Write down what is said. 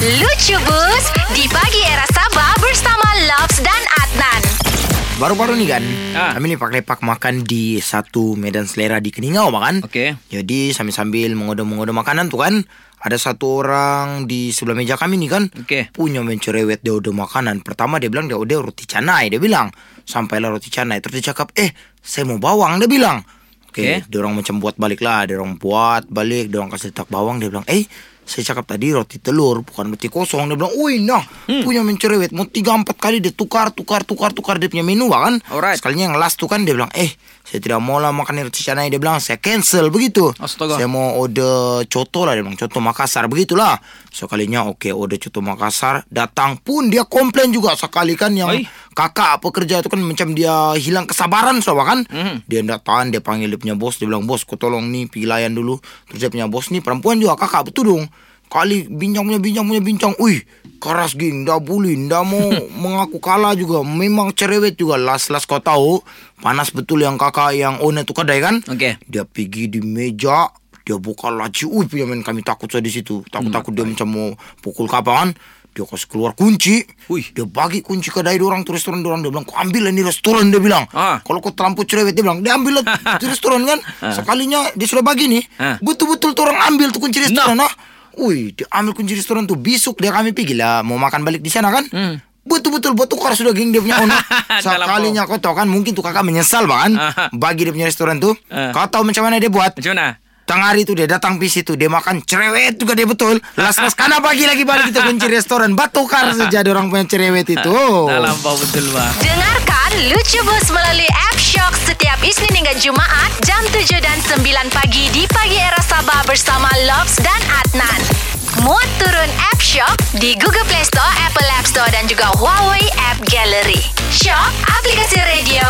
Lucu Bus di pagi era Sabah bersama Loves dan Adnan. Baru-baru ni kan Ah. Kami ni pak lepak makan di satu medan selera di Keningau makan Okey. Jadi sambil-sambil mengoda-mengoda makanan tu kan Ada satu orang di sebelah meja kami ni kan Okey. Punya mencerewet dia order makanan Pertama dia bilang dia order roti canai Dia bilang Sampailah roti canai Terus dia cakap Eh saya mau bawang Dia bilang Okey Okey. Dia orang macam buat balik lah Dia orang buat balik Dia orang kasih letak bawang Dia bilang Eh saya cakap tadi roti telur bukan roti kosong dia bilang oi nah Hmm. punya mencerewet mau tiga empat kali dia tukar tukar tukar tukar dia punya menu kan Alright. sekalinya yang last tu kan dia bilang eh saya tidak mau lah makan roti canai dia bilang saya cancel begitu Astaga. saya mau order coto lah dia bilang coto Makassar begitulah sekalinya oke order coto Makassar datang pun dia komplain juga sekali kan yang Oi. Kakak pekerja itu kan macam dia hilang kesabaran sobat kan? Mhm. dia tidak tahan dia panggil dia punya bos. Dia bilang bos kau tolong nih pergi layan dulu. Terus dia punya bos nih perempuan juga kakak. Betul dong. Kali bincang punya bincang punya bincang. Wih keras ging dah bully dah mau mengaku kalah juga. Memang cerewet juga. Last last kau tahu panas betul yang kakak yang owner tu kedai kan? Okey. dia pergi di meja dia buka laci ui punya men kami takut saya di situ takut-takut dia macam mau pukul kapan dia kasih keluar kunci Ui. dia bagi kunci kedai orang tu restoran orang dia bilang kau ambil lah ni restoran dia bilang Ah. kalau kau terlampau cerewet dia bilang dia ambil di restoran kan sekalinya dia sudah bagi nih Ah. betul-betul tu orang ambil tu kunci restoran nah. Ui, dia ambil kunci restoran tu besok dia kami pergi lah mau makan balik di sana kan Hmm. Betul-betul bertukar sudah geng dia punya owner Dah Sekalinya kau tahu kan Mungkin tu kakak menyesal bang Ah. Bagi dia punya restoran tu Ah. Kau tahu macam mana dia buat Macam mana? Tengah hari tu dia datang di situ Dia makan cerewet juga dia betul Las-las karena pagi lagi balik kita kunci restoran Batukar saja dia orang punya cerewet itu lampau betul bang. Dengarkan Lucu Bus melalui App Shock setiap Isnin hingga Jumaat jam 7 dan 9 pagi di pagi era Sabah bersama Loves dan Adnan. Muat turun App Shock di Google Play Store, Apple App Store dan juga Huawei App Gallery. Shock, aplikasi radio